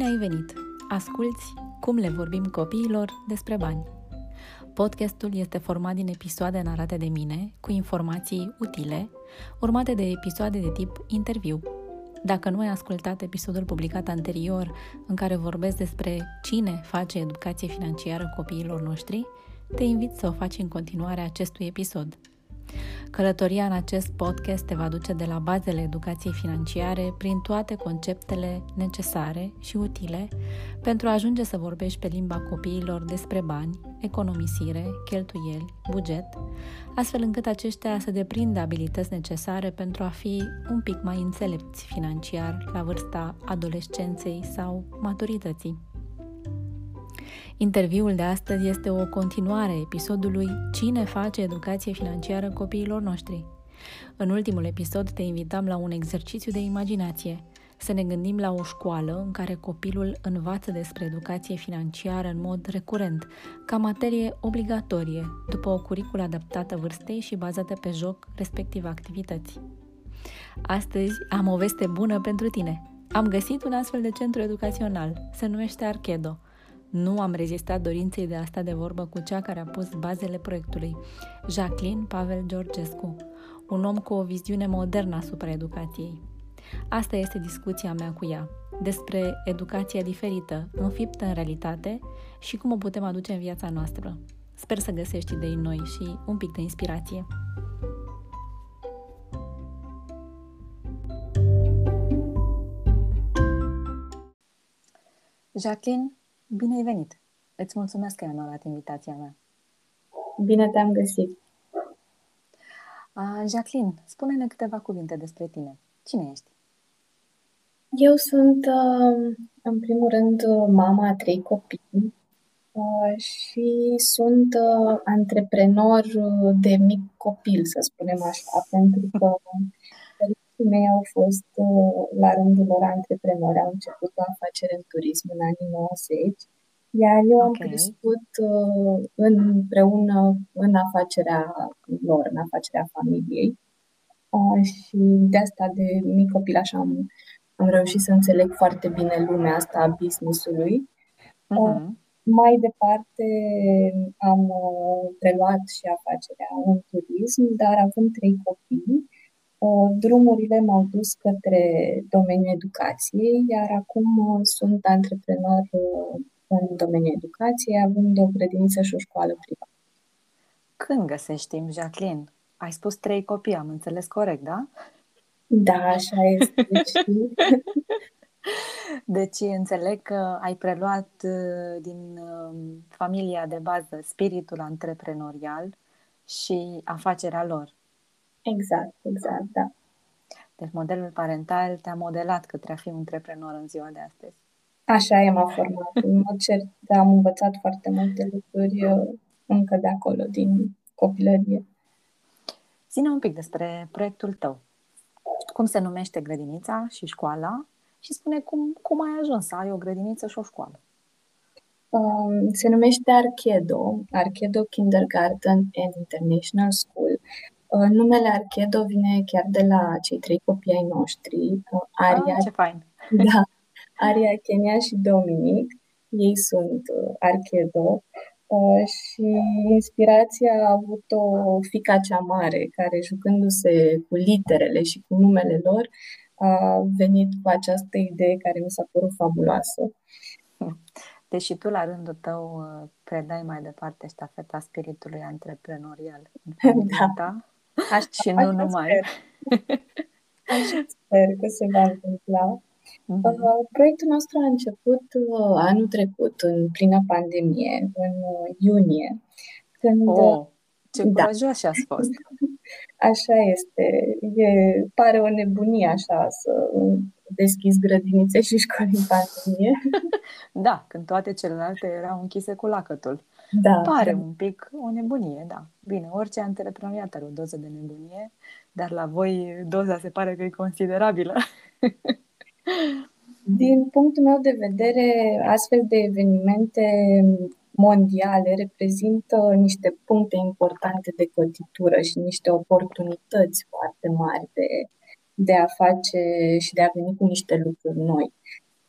Bine ai venit! Asculți cum le vorbim copiilor despre bani. Podcastul este format din episoade narate de mine, cu informații utile, urmate de episoade de tip interviu. Dacă nu ai ascultat episodul publicat anterior în care vorbesc despre cine face educație financiară copiilor noștri, te invit să o faci în continuare acestui episod. Călătoria în acest podcast te va duce de la bazele educației financiare prin toate conceptele necesare și utile pentru a ajunge să vorbești pe limba copiilor despre bani, economisire, cheltuieli, buget, astfel încât aceștia să deprindă abilități necesare pentru a fi un pic mai înțelepți financiar la vârsta adolescenței sau maturității. Interviul de astăzi este o continuare a episodului Cine face educație financiară copiilor noștri? În ultimul episod te invitam la un exercițiu de imaginație, să ne gândim la o școală în care copilul învață despre educație financiară în mod recurent, ca materie obligatorie, după o curiculă adaptată vârstei și bazată pe joc, respectiv activități. Astăzi am o veste bună pentru tine. Am găsit un astfel de centru educațional, se numește Archedo – nu am rezistat dorinței de a sta de vorbă cu cea care a pus bazele proiectului, Jacqueline Pavel Georgescu, un om cu o viziune modernă asupra educației. Asta este discuția mea cu ea, despre educația diferită, înfiptă în realitate și cum o putem aduce în viața noastră. Sper să găsești idei noi și un pic de inspirație. Jacqueline, Bine ai venit! Îți mulțumesc că ai onorat invitația mea. Bine te-am găsit! Uh, Jacqueline, spune-ne câteva cuvinte despre tine. Cine ești? Eu sunt, uh, în primul rând, mama a trei copii uh, și sunt uh, antreprenor de mic copil, să spunem așa, pentru că părinții mei au fost la rândul lor antreprenori, au început o afacere în turism în anii 90, iar eu am crescut uh, împreună în afacerea lor, în afacerea familiei. Uh, și de asta, de mic copil, așa am, am reușit să înțeleg foarte bine lumea asta a business-ului. Uh-huh. Mai departe am uh, preluat și afacerea în turism, dar având trei copii, Uh, drumurile m-au dus către domeniul educației, iar acum uh, sunt antreprenor uh, în domeniul educației, având o grădiniță și o școală privată. Când găsești timp, Jacqueline? Ai spus trei copii, am înțeles corect, da? Da, așa este. Deci înțeleg că ai preluat din familia de bază spiritul antreprenorial și afacerea lor. Exact, exact, da. Deci modelul parental te-a modelat către a fi un antreprenor în ziua de astăzi. Așa e, m-a format. În mod cert, am învățat foarte multe lucruri uh, încă de acolo, din copilărie. Zine un pic despre proiectul tău. Cum se numește grădinița și școala și spune cum, cum ai ajuns să ai o grădiniță și o școală. Um, se numește Archedo, Archedo Kindergarten and International School. Uh, numele Archedo vine chiar de la cei trei copii ai noștri, uh, Aria, ah, ce fain. Da, Aria, Kenia și Dominic. Ei sunt uh, Archedo și inspirația a avut o fica cea mare care, jucându-se cu literele și cu numele lor, a venit cu această idee care mi s-a părut fabuloasă. Deși tu, la rândul tău, predai mai departe ștafeta spiritului antreprenorial în familia da. ta, Așa, și nu numai. Sper. Așa sper că se va întâmpla. Uh-huh. Proiectul nostru a început uh, anul trecut, în plină pandemie, în uh, iunie. Când, oh, ce da. curajoși ați fost! Așa este. E, pare o nebunie așa să deschizi grădinițe și școli în pandemie. da, când toate celelalte erau închise cu lacătul. Da. Pare un pic o nebunie, da. Bine, orice antreprenoriat are o doză de nebunie, dar la voi doza se pare că e considerabilă. Din punctul meu de vedere, astfel de evenimente mondiale reprezintă niște puncte importante de cotitură și niște oportunități foarte mari de, de a face și de a veni cu niște lucruri noi.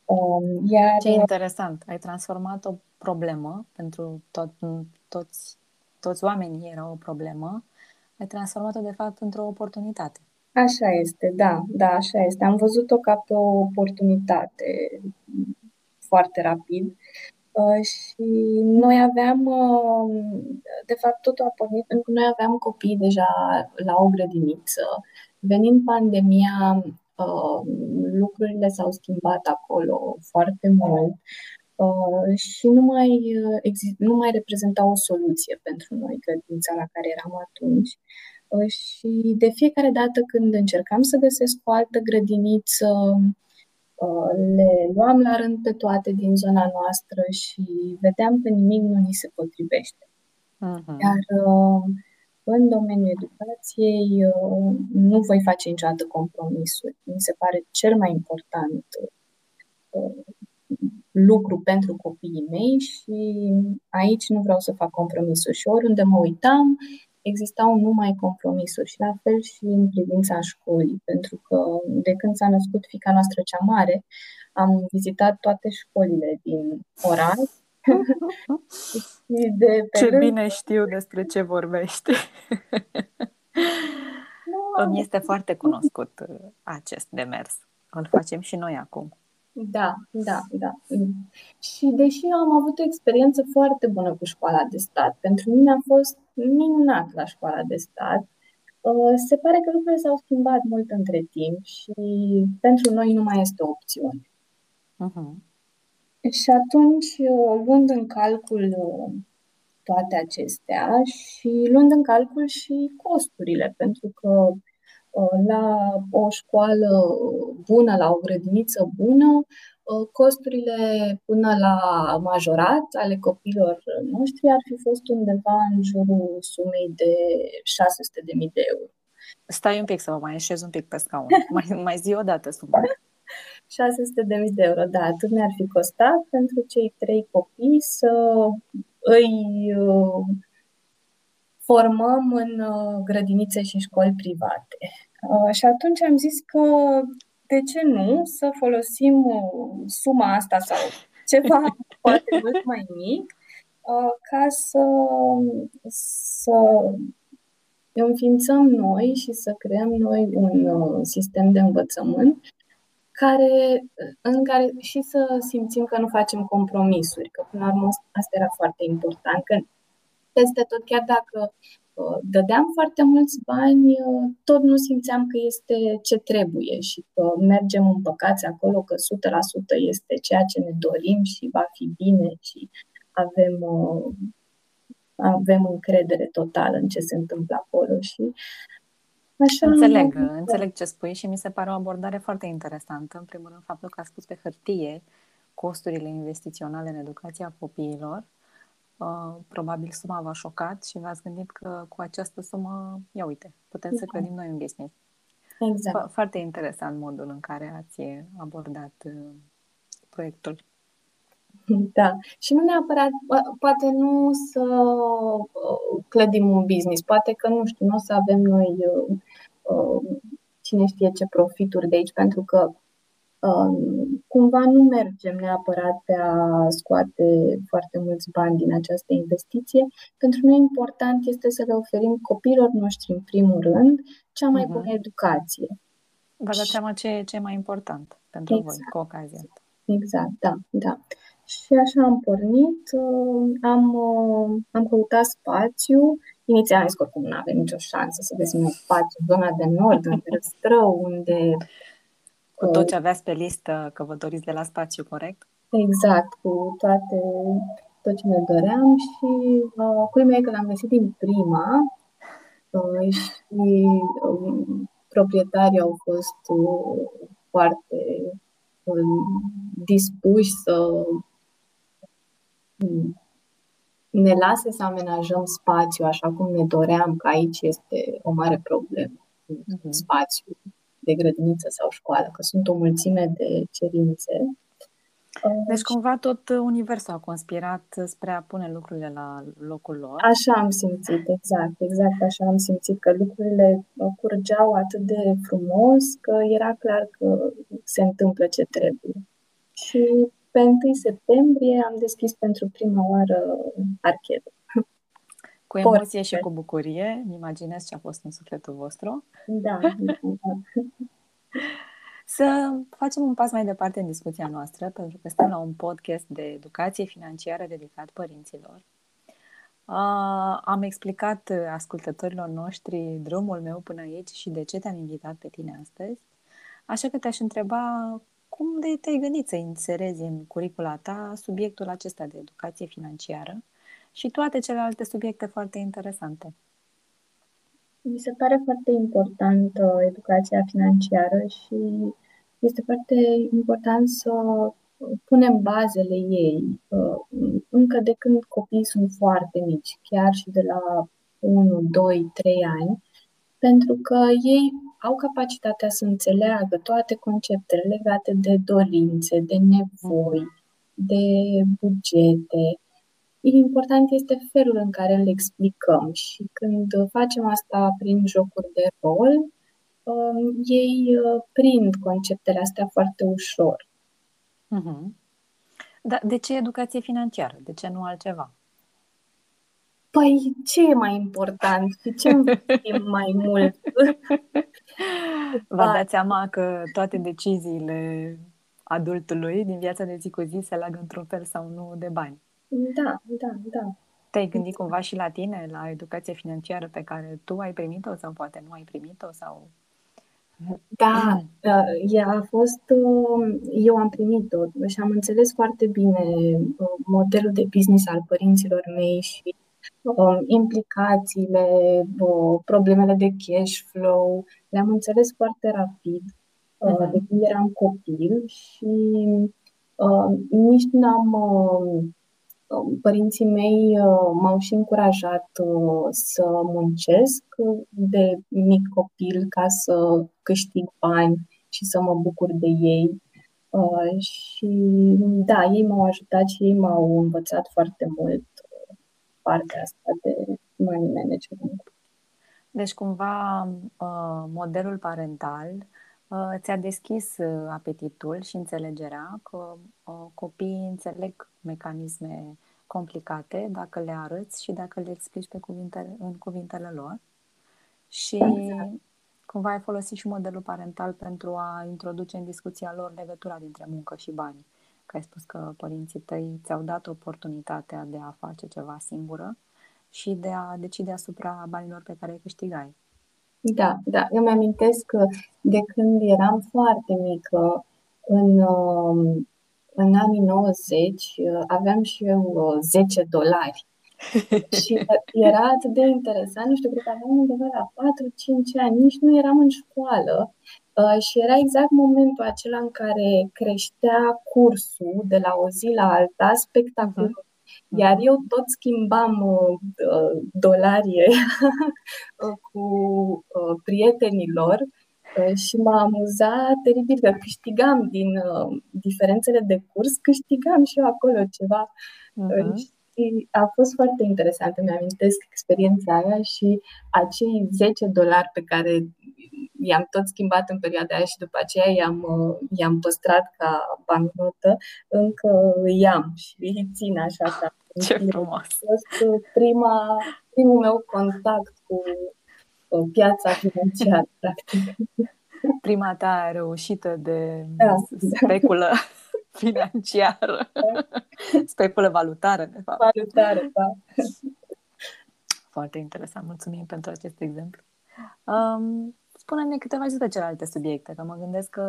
Um, iar... Ce interesant! Ai transformat o problemă pentru tot, toți, toți oamenii era o problemă, ai transformat-o de fapt într-o oportunitate. Așa este, da, da, așa este. Am văzut-o ca pe o oportunitate foarte rapid uh, și noi aveam, uh, de fapt totul a pornit pentru că noi aveam copii deja la o grădiniță. Venind pandemia, uh, lucrurile s-au schimbat acolo foarte mult și nu mai, exist, nu mai reprezenta o soluție pentru noi grădinița la care eram atunci. Și de fiecare dată când încercam să găsesc o altă grădiniță, le luam la rând pe toate din zona noastră și vedeam că nimic nu ni se potrivește. Uh-huh. Iar în domeniul educației nu voi face niciodată compromisuri. Mi se pare cel mai important lucru pentru copiii mei și aici nu vreau să fac compromisuri. Și oriunde mă uitam, existau numai compromisuri și la fel și în privința școlii, pentru că de când s-a născut fica noastră cea mare, am vizitat toate școlile din oraș. și de pe ce rând... bine știu despre ce vorbești. Nu, Îmi este foarte cunoscut uh, acest demers. Îl facem și noi acum. Da, da, da. Și deși eu am avut o experiență foarte bună cu școala de stat, pentru mine a fost minunat la școala de stat, uh, se pare că lucrurile s-au schimbat mult între timp și pentru noi nu mai este o opțiune. Uh-huh. Și atunci, uh, luând în calcul uh, toate acestea și luând în calcul și costurile, pentru că la o școală bună, la o grădiniță bună, costurile până la majorat ale copilor noștri ar fi fost undeva în jurul sumei de 600.000 de euro. Stai un pic să mă mai așez un pic pe scaun. Mai, mai zi o dată suma. 600.000 de euro, da, atât ne-ar fi costat pentru cei trei copii să îi uh, formăm în uh, grădinițe și școli private. Uh, și atunci am zis că de ce nu să folosim uh, suma asta sau ceva poate mult mai mic ca să, să înființăm noi și să creăm noi un sistem de învățământ care, în care și să simțim că nu facem compromisuri, că până la urmă asta era foarte important, că peste tot, chiar dacă uh, dădeam foarte mulți bani, uh, tot nu simțeam că este ce trebuie și că mergem împăcați acolo, că 100% este ceea ce ne dorim și va fi bine și avem, uh, avem încredere totală în ce se întâmplă acolo și Așa înțeleg, înțeleg ce spui și mi se pare o abordare foarte interesantă. În primul rând, faptul că a spus pe hârtie costurile investiționale în educația copiilor Uh, probabil suma v-a șocat și v-ați gândit că cu această sumă, ia uite, putem să clădim noi un business. Exact. Fo- foarte interesant modul în care ați abordat uh, proiectul. Da. Și nu neapărat, poate nu să uh, clădim un business, poate că, nu știu, nu o să avem noi cine știe ce profituri de aici, pentru că cumva nu mergem neapărat pe a scoate foarte mulți bani din această investiție. Pentru noi important este să le oferim copiilor noștri, în primul rând, cea mai uh-huh. bună educație. Vă dați seama ce, ce e mai important pentru exact. voi cu ocazia asta. Exact, da, da. Și așa am pornit, uh, am, uh, am căutat spațiu. Inițial am zis că oricum nu avem nicio șansă să găsim un spațiu, zona de nord, în Răstrău, unde cu tot ce aveați pe listă, că vă doriți de la spațiu, corect? Exact, cu toate, tot ce ne doream și uh, culmea e că l-am găsit din prima uh, și uh, proprietarii au fost uh, foarte uh, dispuși să uh, ne lase să amenajăm spațiu așa cum ne doream, că aici este o mare problemă. Uh-huh. Spațiu de grădiniță sau școală, că sunt o mulțime de cerințe. Deci cumva tot universul a conspirat spre a pune lucrurile la locul lor. Așa am simțit, exact, exact așa am simțit că lucrurile curgeau atât de frumos că era clar că se întâmplă ce trebuie. Și pe 1 septembrie am deschis pentru prima oară Archedo. Cu emoție și cu bucurie, îmi imaginez ce a fost în sufletul vostru. Da. da. Să facem un pas mai departe în discuția noastră, pentru că stăm la un podcast de educație financiară dedicat părinților. Uh, am explicat ascultătorilor noștri drumul meu până aici și de ce te-am invitat pe tine astăzi. Așa că te-aș întreba cum de te-ai gândit să inserezi în curicula ta subiectul acesta de educație financiară și toate celelalte subiecte foarte interesante. Mi se pare foarte importantă educația financiară și este foarte important să punem bazele ei uh, încă de când copiii sunt foarte mici, chiar și de la 1, 2, 3 ani, pentru că ei au capacitatea să înțeleagă toate conceptele legate de dorințe, de nevoi, de bugete. Important este felul în care le explicăm și când facem asta prin jocuri de rol, um, ei uh, prind conceptele astea foarte ușor. Uh-huh. Dar de ce educație financiară? De ce nu altceva? Păi, ce e mai important și ce învățim mai mult? Vă da. dați seama că toate deciziile adultului din viața de zi cu zi se leagă într-un fel sau nu de bani. Da, da, da. Te-ai gândit cumva și la tine, la educația financiară pe care tu ai primit-o sau poate nu ai primit-o sau da, da, ea a fost, uh, eu am primit-o și am înțeles foarte bine uh, modelul de business al părinților mei și um, implicațiile, problemele de cash flow, le-am înțeles foarte rapid uh-huh. de când eram copil și uh, nici n-am părinții mei uh, m-au și încurajat uh, să muncesc de mic copil ca să câștig bani și să mă bucur de ei. Uh, și da, ei m-au ajutat și ei m-au învățat foarte mult partea asta de money management. Deci, cumva, modelul parental ți-a deschis apetitul și înțelegerea că copiii înțeleg mecanisme complicate dacă le arăți și dacă le explici pe cuvintele, în cuvintele lor. Și exact. cumva ai folosit și modelul parental pentru a introduce în discuția lor legătura dintre muncă și bani. Că ai spus că părinții tăi ți-au dat oportunitatea de a face ceva singură și de a decide asupra banilor pe care îi câștigai. Da, da. Eu mi-amintesc că de când eram foarte mică, în, um, în anii 90, uh, aveam și eu 10 uh, dolari. și era atât de interesant, nu știu, cred că aveam undeva la 4-5 ani, nici nu eram în școală uh, și era exact momentul acela în care creștea cursul de la o zi la alta spectaculos. Uh-huh. Iar eu tot schimbam uh, dolarii cu uh, prietenii lor uh, și m-a amuzat teribil că câștigam din uh, diferențele de curs, câștigam și eu acolo ceva. Uh-huh. Și a fost foarte interesant, îmi amintesc experiența aia și acei 10 dolari pe care i-am tot schimbat în perioada aia și după aceea i-am, i-am păstrat ca bancnotă, încă îi am și îi țin așa ca ce frumos! A fost prima, primul meu contact cu piața financiară, practic. Prima ta reușită de da. speculă financiară. Speculă valutară, de fapt. Valutară, da. Foarte interesant. Mulțumim pentru acest exemplu. Um, spune-ne câteva despre celelalte subiecte, că mă gândesc că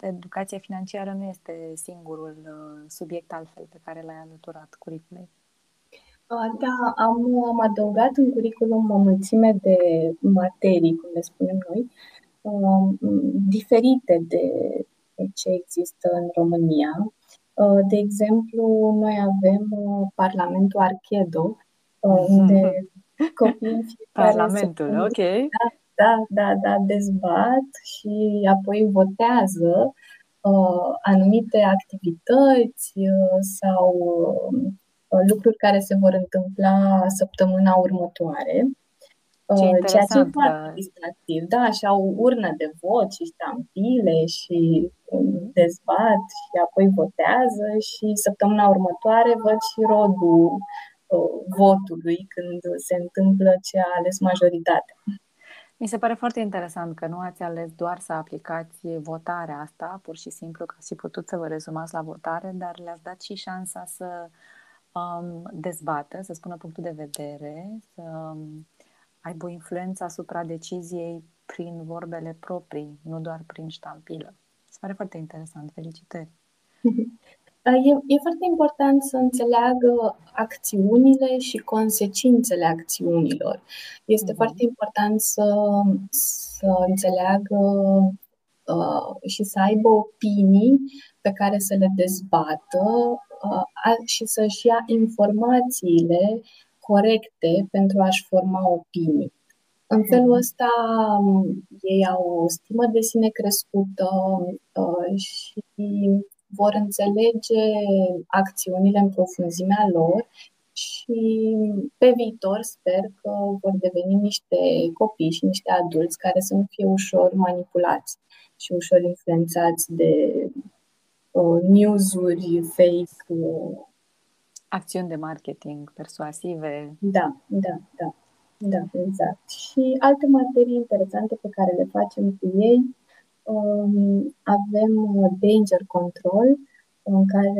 educația financiară nu este singurul uh, subiect altfel pe care l-ai alăturat curiculei. Da, am, am adăugat în curriculum o mulțime de materii, cum le spunem noi, um, diferite de ce există în România. Uh, de exemplu, noi avem uh, Parlamentul Archedo, unde copiii Parlamentul, ok. Da, da, da, da, dezbat și apoi votează uh, anumite activități uh, sau uh, lucruri care se vor întâmpla săptămâna următoare. Ce ceea ce e foarte că... distractiv. Da, și au urnă de vot și stampile și um, dezbat și apoi votează și săptămâna următoare văd și rodul uh, votului când se întâmplă ce a ales majoritatea. Mi se pare foarte interesant că nu ați ales doar să aplicați votarea asta, pur și simplu că ați putut să vă rezumați la votare, dar le-ați dat și șansa să um, dezbată, să spună punctul de vedere, să um, aibă o influență asupra deciziei prin vorbele proprii, nu doar prin ștampilă. Se pare foarte interesant. Felicitări! E, e foarte important să înțeleagă acțiunile și consecințele acțiunilor. Este uh-huh. foarte important să, să înțeleagă uh, și să aibă opinii pe care să le dezbată uh, și să-și ia informațiile corecte pentru a-și forma opinii. În felul mhm. ăsta, um, ei au o stimă de sine crescută uh, și vor înțelege acțiunile în profunzimea lor și pe viitor sper că vor deveni niște copii și niște adulți care să nu fie ușor manipulați și ușor influențați de uh, news-uri fake. Uh. Acțiuni de marketing persuasive. Da, da, da. Da, exact. Și alte materii interesante pe care le facem cu ei um, avem danger control, în care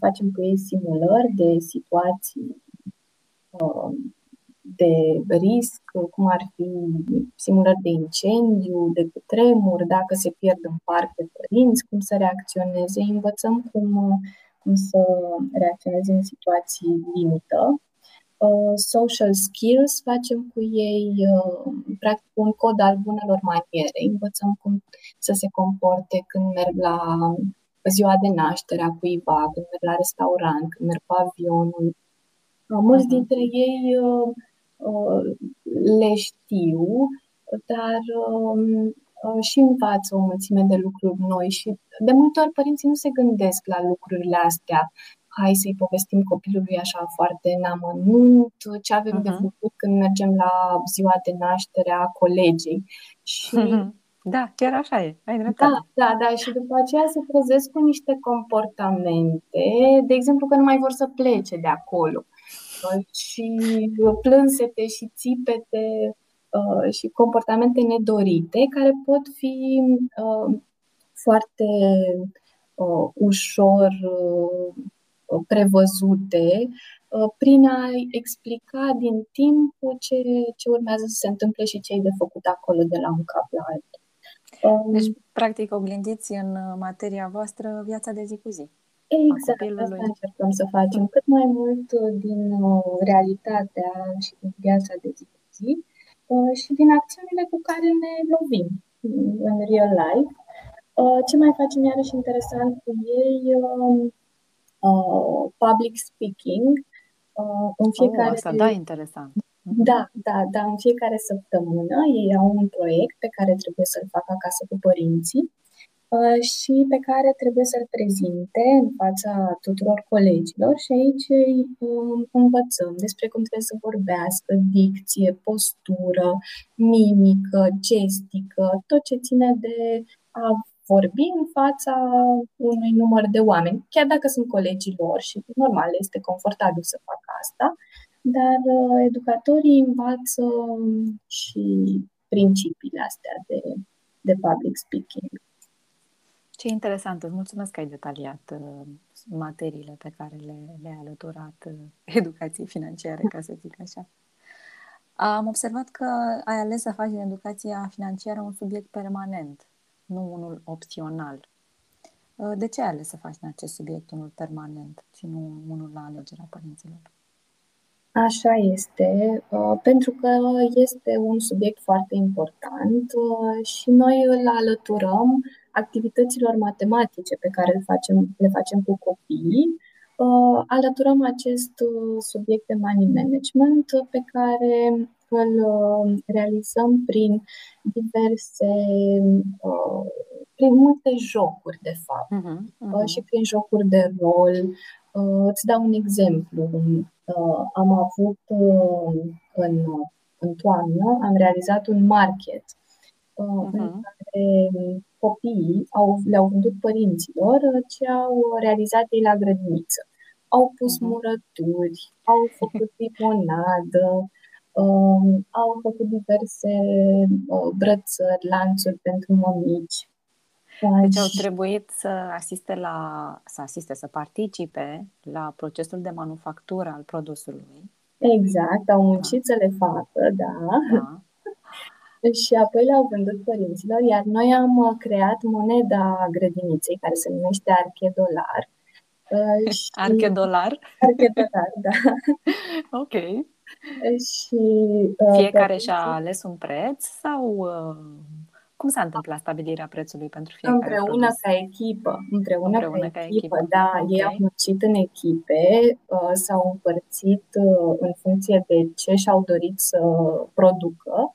facem cu ei simulări de situații um, de risc, cum ar fi simulări de incendiu, de tremur, dacă se pierd în parc pe părinți, cum să reacționeze. Învățăm cum, cum să reacționeze în situații limită. Uh, social skills, facem cu ei uh, practic un cod al bunelor maniere. Învățăm cum să se comporte când merg la ziua de naștere a cuiva, când merg la restaurant, când merg pe avionul. Uh, mulți dintre ei le știu, dar um, și învață o mulțime de lucruri noi și de multe ori părinții nu se gândesc la lucrurile astea hai să-i povestim copilului așa foarte în amănunt ce avem uh-huh. de făcut când mergem la ziua de naștere a colegii. Și uh-huh. Da, chiar așa e. Ai dreptate. Da, da, da. Și după aceea se trezesc cu niște comportamente, de exemplu că nu mai vor să plece de acolo. Și plânsete și țipete uh, și comportamente nedorite care pot fi uh, foarte uh, ușor Uh, prevăzute uh, prin a explica din timp ce, ce urmează să se întâmple și ce e de făcut acolo de la un cap la altul. Um, deci, practic, oglindiți în materia voastră viața de zi cu zi. Exact, asta încercăm să facem cât mai mult uh, din realitatea și din viața de zi cu zi și din acțiunile cu care ne lovim în real life. Ce mai facem iarăși interesant cu ei um, Uh, public speaking uh, în fiecare... Oh, asta, da, interesant. Mhm. Da, da, da, în fiecare săptămână ei au un proiect pe care trebuie să-l facă acasă cu părinții uh, și pe care trebuie să-l prezinte în fața tuturor colegilor și aici um, învățăm despre cum trebuie să vorbească, dicție, postură, mimică, gestică, tot ce ține de a vorbi în fața unui număr de oameni, chiar dacă sunt colegii lor și normal este confortabil să facă asta, dar uh, educatorii învață și principiile astea de, de public speaking. Ce interesant, îți mulțumesc că ai detaliat uh, materiile pe care le, le-ai alăturat uh, educației financiare, ca să zic așa. Am observat că ai ales să faci din educația financiară un subiect permanent nu unul opțional. Uh, de ce ai ales să faci în acest subiect unul permanent și nu unul la alegerea părinților? Așa este, uh, pentru că este un subiect foarte important uh, și noi îl alăturăm activităților matematice pe care le facem, le facem cu copiii. Alăturăm acest subiect de money management pe care îl uh, realizăm prin diverse, uh, prin multe jocuri, de fapt, uh-huh, uh-huh. și prin jocuri de rol. Îți dau un exemplu. Am avut în în toamnă, am realizat un market uh, în Mhm. care copiii au, le-au vândut părinților ce au realizat ei la grădiniță. Au pus Mhm. murături, au făcut limonadă, um, au făcut diverse uh, brățări, lanțuri pentru mămici. Deci au Și- trebuit să asiste la, să asiste, să participe la procesul de manufactură al produsului. Exact, au muncit să le facă, da. Da. Și apoi le-au vândut părinților, iar noi am uh, creat moneda grădiniței, care se numește archedolar. Uh, și Archedolar. archedolar, da. Ok. Și uh, Fiecare părinții- și-a ales un preț sau uh, cum s-a întâmplat stabilirea prețului pentru fiecare Împreună produs? ca echipă, împreună, Împreună ca ca echipă, echipă. da, ei Ok. au muncit în echipe, uh, s-au împărțit uh, în funcție de ce și-au dorit să producă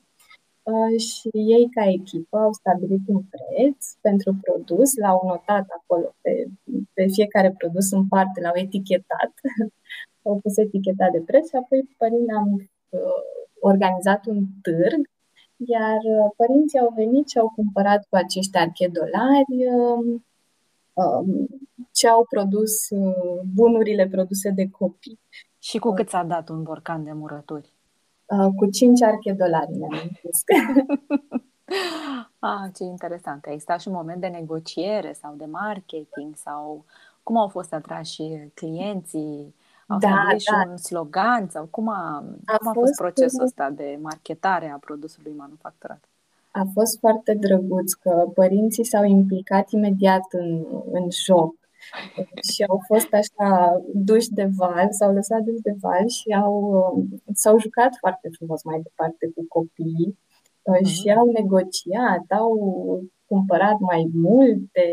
uh, și ei ca echipă au stabilit un preț pentru produs, l-au notat acolo pe, pe fiecare produs în parte, l-au etichetat, au pus eticheta de preț și apoi părinții am uh, organizat un târg iar uh, părinții au venit și au cumpărat cu acești archedolari um, um, ce au produs uh, bunurile produse de copii. Și cu cât s-a dat un borcan de murături? Uh, Cu cinci archedolari ne-am închis. Ah, ce interesant. A existat și un moment de negociere sau de marketing sau cum au fost atrași clienții? Au Da, stabilit și da. un slogan sau cum a, A cum a fost fost, procesul ăsta de marketare a produsului manufacturat? A fost foarte drăguț că părinții s-au implicat imediat în, în joc și au fost așa duși de val, s-au lăsat duși de val și au, um, s-au jucat foarte frumos mai departe cu copiii uh, Mhm. și au negociat, au cumpărat mai multe.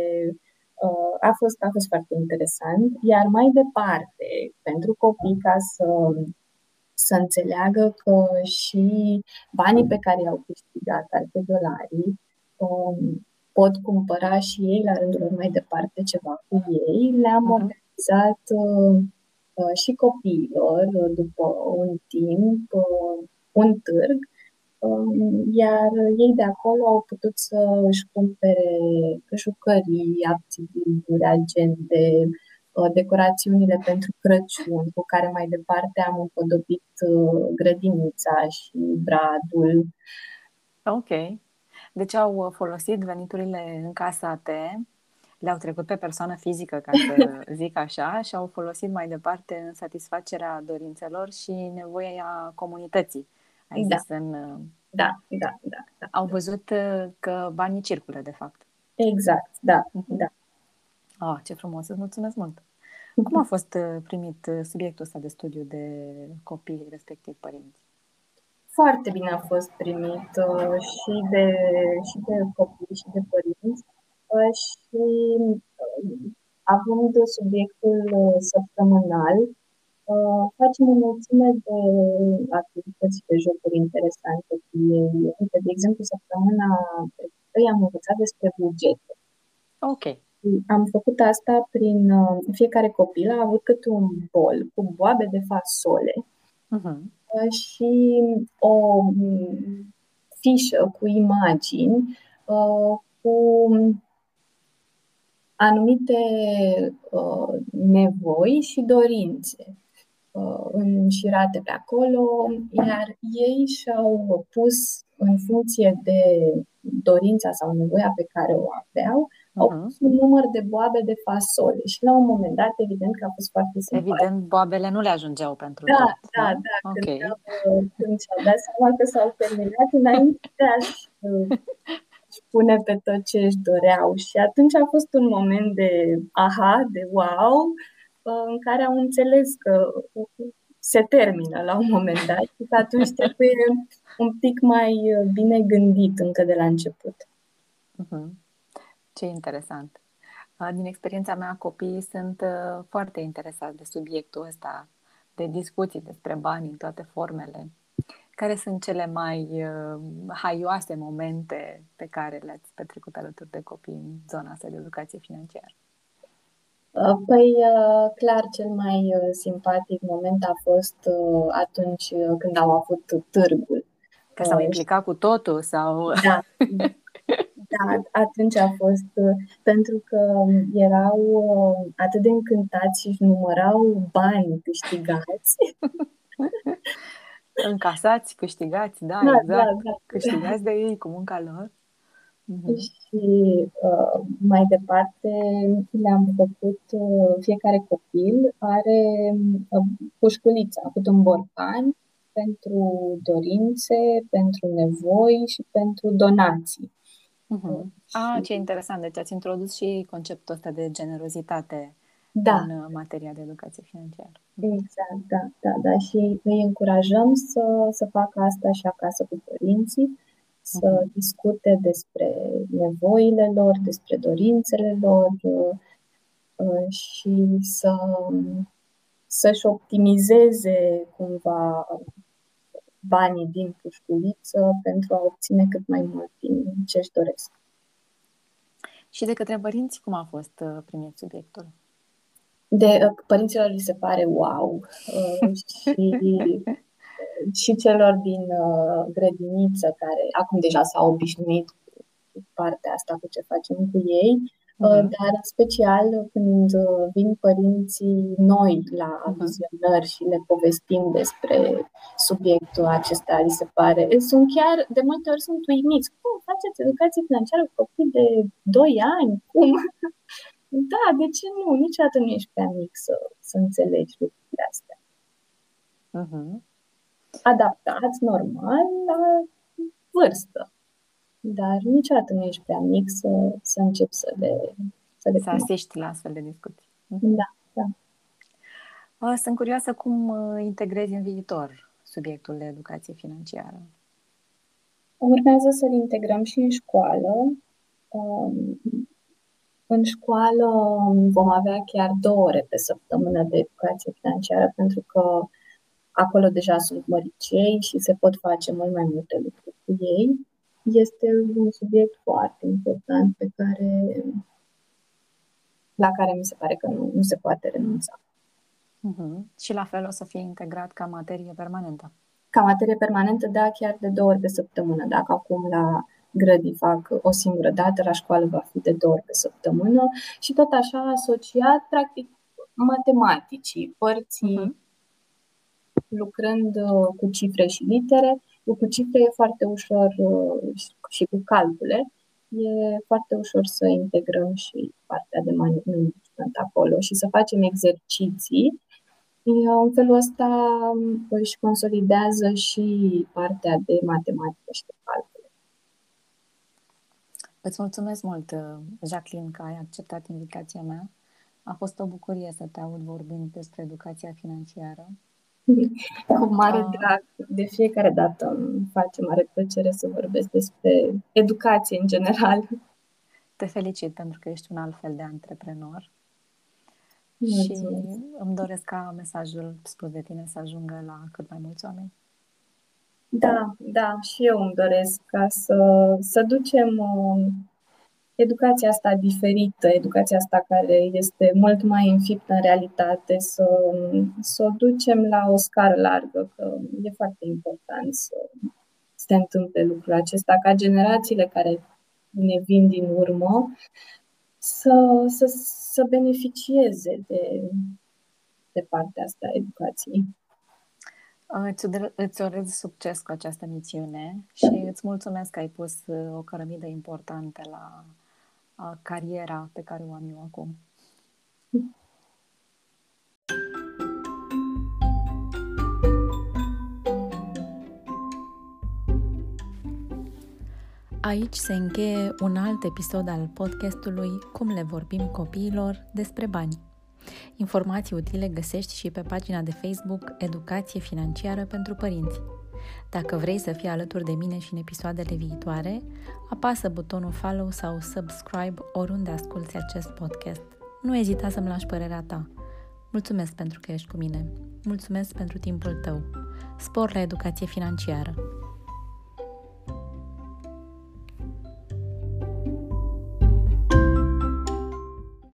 Uh, A fost, a fost foarte interesant. Iar mai departe, pentru copii, ca să, să înțeleagă că și banii pe care i-au câștigat, alte dolarii, um, pot cumpăra și ei la rândul lor mai departe ceva cu ei. Le-am Mhm. organizat uh, uh, și copiilor, uh, după un timp, uh, un târg, um, iar ei de acolo au putut să își cumpere jucării, activități, agende, uh, decorațiunile pentru Crăciun, cu care mai departe am împodobit uh, grădinița și bradul. Ok. Deci au uh, folosit veniturile încasate, le-au trecut pe persoană fizică, ca să zic așa, și au folosit mai departe în satisfacerea dorințelor și nevoia comunității. Ai Da. zis în... uh, Da, da, da, da. Au văzut uh, că banii circulă, de fapt. Exact, da, Mhm. da. Ah, ce frumos, îți mulțumesc mult! Cum a fost uh, primit uh, subiectul ăsta de studiu de copii, respectiv părinți? Foarte bine a fost primit uh, și de, și de copii și de părinți uh, și uh, având subiectul uh, săptămânal, uh, facem o mulțime de activități și de jocuri interesante cu ei. Uite, de exemplu, săptămâna trecută i-am învățat despre bugete. Ok. Am făcut asta prin uh, fiecare copil a avut câte un bol cu boabe de fasole Mhm. uh, și o mm, fișă cu imagini uh, cu anumite uh, nevoi și dorințe uh, înșirate pe acolo, iar ei și-au pus în funcție de dorința sau nevoia pe care o aveau, au Mhm. pus un număr de boabe de fasole și la un moment dat, evident că a fost foarte simpatic. Evident, boabele nu le ajungeau pentru Da, tot, da, nu? da, Ok. când, au- când și-au dat seama că s-au terminat înainte de a-și uh, își pune pe tot ce își doreau. Și atunci a fost un moment de aha, de wow, uh, în care au înțeles că se termină la un moment dat și că atunci trebuie un pic mai uh, bine gândit încă de la început. Mhm. Ce interesant. Uh, Din experiența mea, copiii sunt uh, foarte interesați de subiectul ăsta, de discuții despre bani în toate formele. Care sunt cele mai uh, haioase momente pe care le-ați petrecut alături de copii în zona asta de educație financiară? Uh, Păi, uh, clar, cel mai uh, simpatic moment a fost uh, atunci uh, când au avut târgul. Că s-au implicat cu totul sau... Da, da, atunci a fost pentru că erau atât de încântați și își numărau bani câștigați. Încasați, câștigați, da, da exact. Da, da. Câștigați de ei cu munca lor. Uh-huh. Și uh, mai departe le-am făcut, uh, fiecare copil are uh, pușculița cu un borcan pentru dorințe, pentru nevoi și pentru donații. Uh-huh. Ah, ce interesant. Deci ați introdus și conceptul ăsta de generozitate da. în uh, materia de educație financiară. Exact, da, da, da. Și îi încurajăm să, să facă asta și acasă cu părinții, să uh-huh. discute despre nevoile lor, despre dorințele lor uh, uh, și să, să-și optimizeze cumva banii din pușculiță pentru a obține cât mai mult din ce își doresc. Și de către părinți, cum a fost primit subiectul? De părinților li se pare wow și și celor din uh, grădiniță care acum deja s-au obișnuit cu partea asta, cu ce facem cu ei, uh-huh. dar în special când uh, vin părinții noi la uh-huh. vizionări și le povestim despre subiectul acesta, li se pare, sunt chiar, de multe ori sunt uimiți. Cum faceți educație financiară cu copii de 2 ani? Cum? da, de ce nu? Niciodată nu ești prea mic să, să înțelegi lucrurile astea. Uh-huh adaptați normal la vârstă. Dar niciodată nu ești prea mic să, să începi să le să, le să asiști la astfel de discuții. Da, da. Sunt curioasă cum uh, integrezi în viitor subiectul de educație financiară. Urmează să-l integrăm și în școală. Um, în școală vom avea chiar două ore pe săptămână de educație financiară, pentru că Acolo deja sunt măricei și se pot face mult mai multe lucruri cu ei. Este un subiect foarte important pe care, la care mi se pare că nu, nu se poate renunța. Uh-huh. Și la fel o să fie integrat ca materie permanentă. Ca materie permanentă, da, chiar de două ori pe săptămână. Dacă acum la grădii fac o singură dată, la școală va fi de două ori pe săptămână și tot așa asociat, practic, matematicii, părții uh-huh lucrând uh, cu cifre și litere. Cu cifre e foarte ușor uh, și cu calcule, e foarte ușor să integrăm și partea de management acolo și să facem exerciții. În felul ăsta um, își consolidează și partea de matematică și de calcule. Îți mulțumesc mult, uh, Jacqueline, că ai acceptat invitația mea. A fost o bucurie să te aud vorbind despre educația financiară Cu mare ah. drag. De fiecare dată îmi face mare plăcere să vorbesc despre educație în general. Te felicit pentru că ești un alt fel de antreprenor. Mulțumesc. Și îmi doresc ca mesajul spus de tine să ajungă la cât mai mulți oameni. Da, da, și eu îmi doresc ca să, să ducem um, educația asta diferită, educația asta care este mult mai înfiptă în realitate, să, să o ducem la o scară largă, că e foarte important să se întâmple lucrul acesta, ca generațiile care ne vin din urmă să, să, să beneficieze de, de partea asta a educației. Îți, îți urez succes cu această misiune și îți mulțumesc că ai pus uh, o cărămidă importantă la cariera pe care o am eu acum. Aici se încheie un alt episod al podcastului Cum le vorbim copiilor despre bani. Informații utile găsești și pe pagina de Facebook Educație Financiară pentru Părinți. Dacă vrei să fii alături de mine și în episoadele viitoare, apasă butonul follow sau subscribe oriunde asculti acest podcast. Nu ezita să-mi lași părerea ta. Mulțumesc pentru că ești cu mine. Mulțumesc pentru timpul tău. Spor la educație financiară.